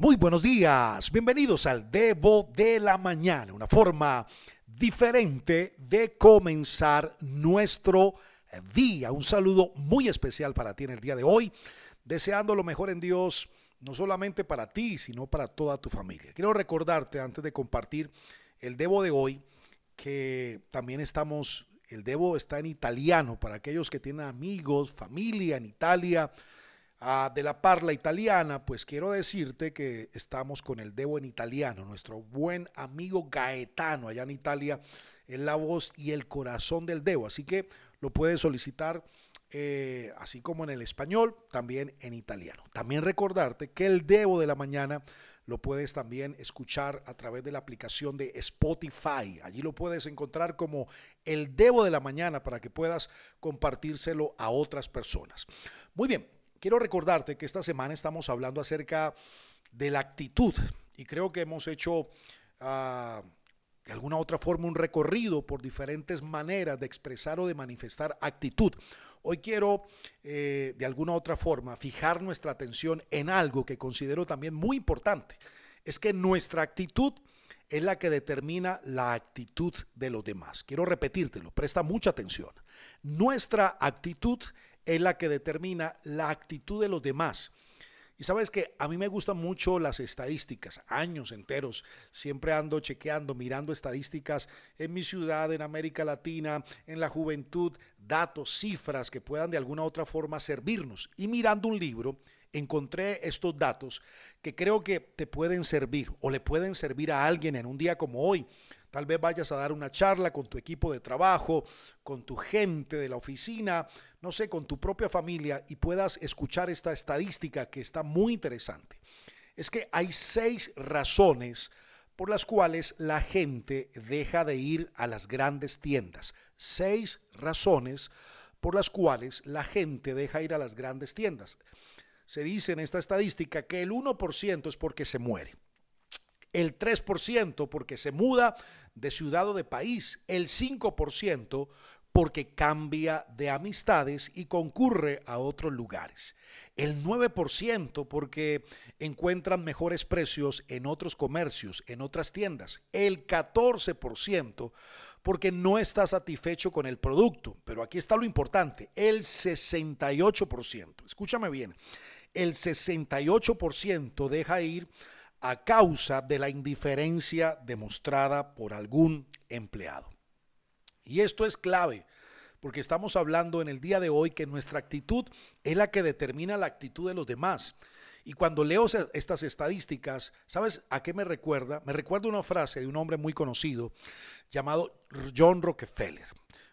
Muy buenos días, bienvenidos al Debo de la Mañana, una forma diferente de comenzar nuestro día. Un saludo muy especial para ti en el día de hoy, deseando lo mejor en Dios, no solamente para ti, sino para toda tu familia. Quiero recordarte antes de compartir el Debo de hoy, que también estamos, el Debo está en italiano para aquellos que tienen amigos, familia en Italia de la parla italiana, pues quiero decirte que estamos con el Debo en italiano, nuestro buen amigo Gaetano allá en Italia, en la voz y el corazón del Debo. Así que lo puedes solicitar eh, así como en el español, también en italiano. También recordarte que el Debo de la mañana lo puedes también escuchar a través de la aplicación de Spotify. Allí lo puedes encontrar como el Debo de la mañana para que puedas compartírselo a otras personas. Muy bien, quiero recordarte que esta semana estamos hablando acerca de la actitud y creo que hemos hecho ah, de alguna otra forma un recorrido por diferentes maneras de expresar o de manifestar actitud. Hoy quiero eh, de alguna otra forma fijar nuestra atención en algo que considero también muy importante. Es que nuestra actitud es la que determina la actitud de los demás. Quiero repetírtelo, presta mucha atención. Nuestra actitud es la que determina la actitud de los demás. Y sabes que a mí me gustan mucho las estadísticas, años enteros, siempre ando chequeando, mirando estadísticas en mi ciudad, en América Latina, en la juventud, datos, cifras que puedan de alguna u otra forma servirnos. Y mirando un libro, encontré estos datos que creo que te pueden servir o le pueden servir a alguien en un día como hoy Tal vez vayas a dar una charla con tu equipo de trabajo, con tu gente de la oficina, no sé, con tu propia familia y puedas escuchar esta estadística que está muy interesante. Es que hay seis razones por las cuales la gente deja de ir a las grandes tiendas. Seis razones por las cuales la gente deja de ir a las grandes tiendas. Se dice en esta estadística que el 1% es porque se muere el 3% porque se muda de ciudad o de país, el 5% porque cambia de amistades y concurre a otros lugares, el 9% porque encuentran mejores precios en otros comercios, en otras tiendas, el 14% porque no está satisfecho con el producto, pero aquí está lo importante, el 68%, escúchame bien, el 68% deja ir a causa de la indiferencia demostrada por algún empleado. Y esto es clave, porque estamos hablando en el día de hoy que nuestra actitud es la que determina la actitud de los demás. Y cuando leo estas estadísticas, ¿sabes a qué me recuerda? Me recuerda una frase de un hombre muy conocido llamado John Rockefeller.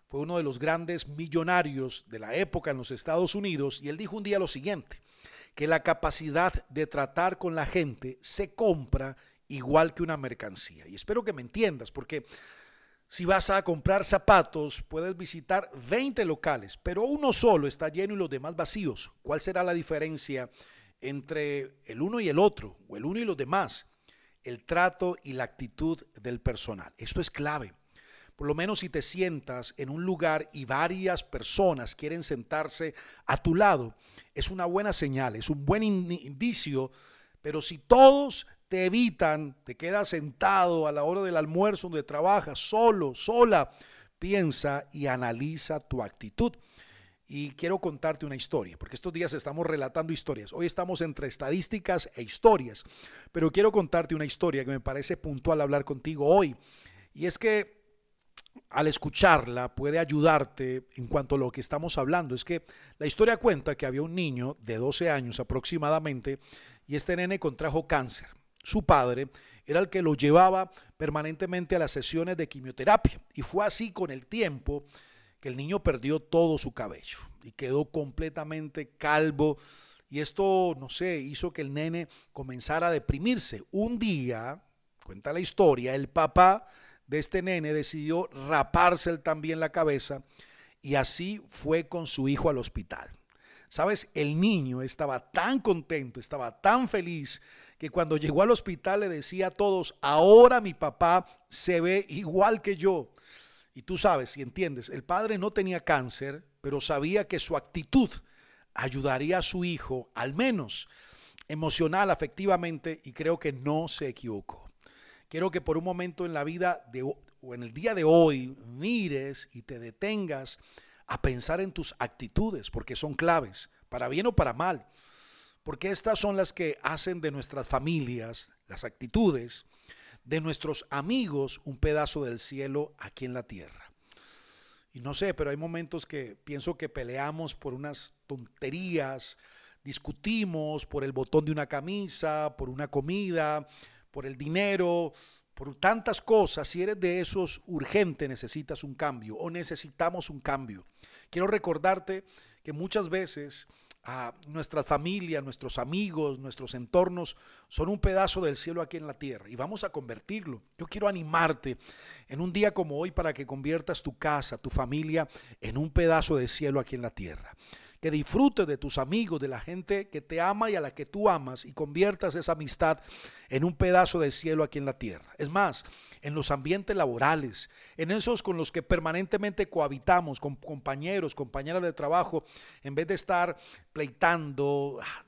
Fue uno de los grandes millonarios de la época en los Estados Unidos y él dijo un día lo siguiente, que la capacidad de tratar con la gente se compra igual que una mercancía. Y espero que me entiendas, porque si vas a comprar zapatos, puedes visitar 20 locales, pero uno solo está lleno y los demás vacíos. ¿Cuál será la diferencia entre el uno y el otro, o el uno y los demás? El trato y la actitud del personal. Esto es clave. Por lo menos si te sientas en un lugar y varias personas quieren sentarse a tu lado, es una buena señal, es un buen indicio, pero si todos te evitan, te quedas sentado a la hora del almuerzo donde trabajas, solo, sola, piensa y analiza tu actitud. Y quiero contarte una historia, porque estos días estamos relatando historias. Hoy estamos entre estadísticas e historias, pero quiero contarte una historia que me parece puntual hablar contigo hoy. Y es que al escucharla puede ayudarte en cuanto a lo que estamos hablando. Es que la historia cuenta que había un niño de 12 años aproximadamente y este nene contrajo cáncer. Su padre era el que lo llevaba permanentemente a las sesiones de quimioterapia y fue así con el tiempo que el niño perdió todo su cabello y quedó completamente calvo y esto, no sé, hizo que el nene comenzara a deprimirse. Un día, cuenta la historia, el papá de este nene decidió raparse también la cabeza y así fue con su hijo al hospital. Sabes, el niño estaba tan contento, estaba tan feliz que cuando llegó al hospital le decía a todos, ahora mi papá se ve igual que yo. Y tú sabes y entiendes, el padre no tenía cáncer, pero sabía que su actitud ayudaría a su hijo al menos emocional, afectivamente, y creo que no se equivocó. Quiero que por un momento en la vida de, o en el día de hoy mires y te detengas a pensar en tus actitudes, porque son claves, para bien o para mal, porque estas son las que hacen de nuestras familias, las actitudes, de nuestros amigos, un pedazo del cielo aquí en la tierra. Y no sé, pero hay momentos que pienso que peleamos por unas tonterías, discutimos por el botón de una camisa, por una comida, por el dinero, por tantas cosas. Si eres de esos urgente, necesitas un cambio o necesitamos un cambio. Quiero recordarte que muchas veces a nuestras familias, nuestros amigos, nuestros entornos son un pedazo del cielo aquí en la tierra y vamos a convertirlo. Yo quiero animarte en un día como hoy para que conviertas tu casa, tu familia en un pedazo de cielo aquí en la tierra que disfrutes de tus amigos, de la gente que te ama y a la que tú amas y conviertas esa amistad en un pedazo de cielo aquí en la tierra. Es más, en los ambientes laborales, en esos con los que permanentemente cohabitamos, con compañeros, compañeras de trabajo, en vez de estar pleitando, ah,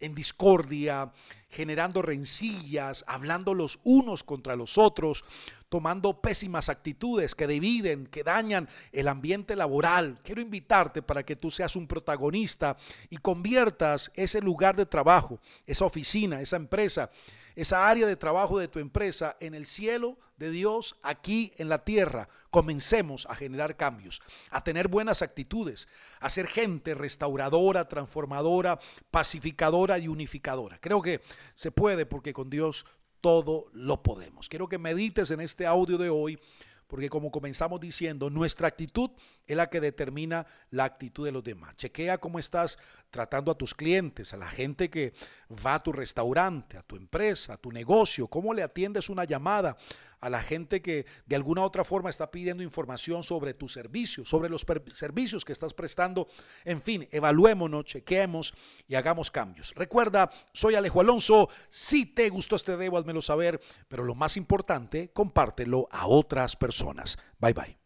en discordia, generando rencillas, hablando los unos contra los otros, tomando pésimas actitudes que dividen, que dañan el ambiente laboral. Quiero invitarte para que tú seas un protagonista y conviertas ese lugar de trabajo, esa oficina, esa empresa, esa área de trabajo de tu empresa en el cielo de Dios aquí en la tierra. Comencemos a generar cambios, a tener buenas actitudes, a ser gente restauradora, transformadora, pacificadora y unificadora. Creo que se puede porque con Dios todo lo podemos. Quiero que medites en este audio de hoy, porque como comenzamos diciendo, nuestra actitud es la que determina la actitud de los demás. Chequea cómo estás tratando a tus clientes, a la gente que va a tu restaurante, a tu empresa, a tu negocio, cómo le atiendes una llamada a la gente que de alguna otra forma está pidiendo información sobre tu servicio, sobre los servicios que estás prestando. En fin, evaluémonos, chequeemos y hagamos cambios. Recuerda, soy Alejo Alonso. Si te gustó este debo, házmelo saber, pero lo más importante, compártelo a otras personas. Bye bye.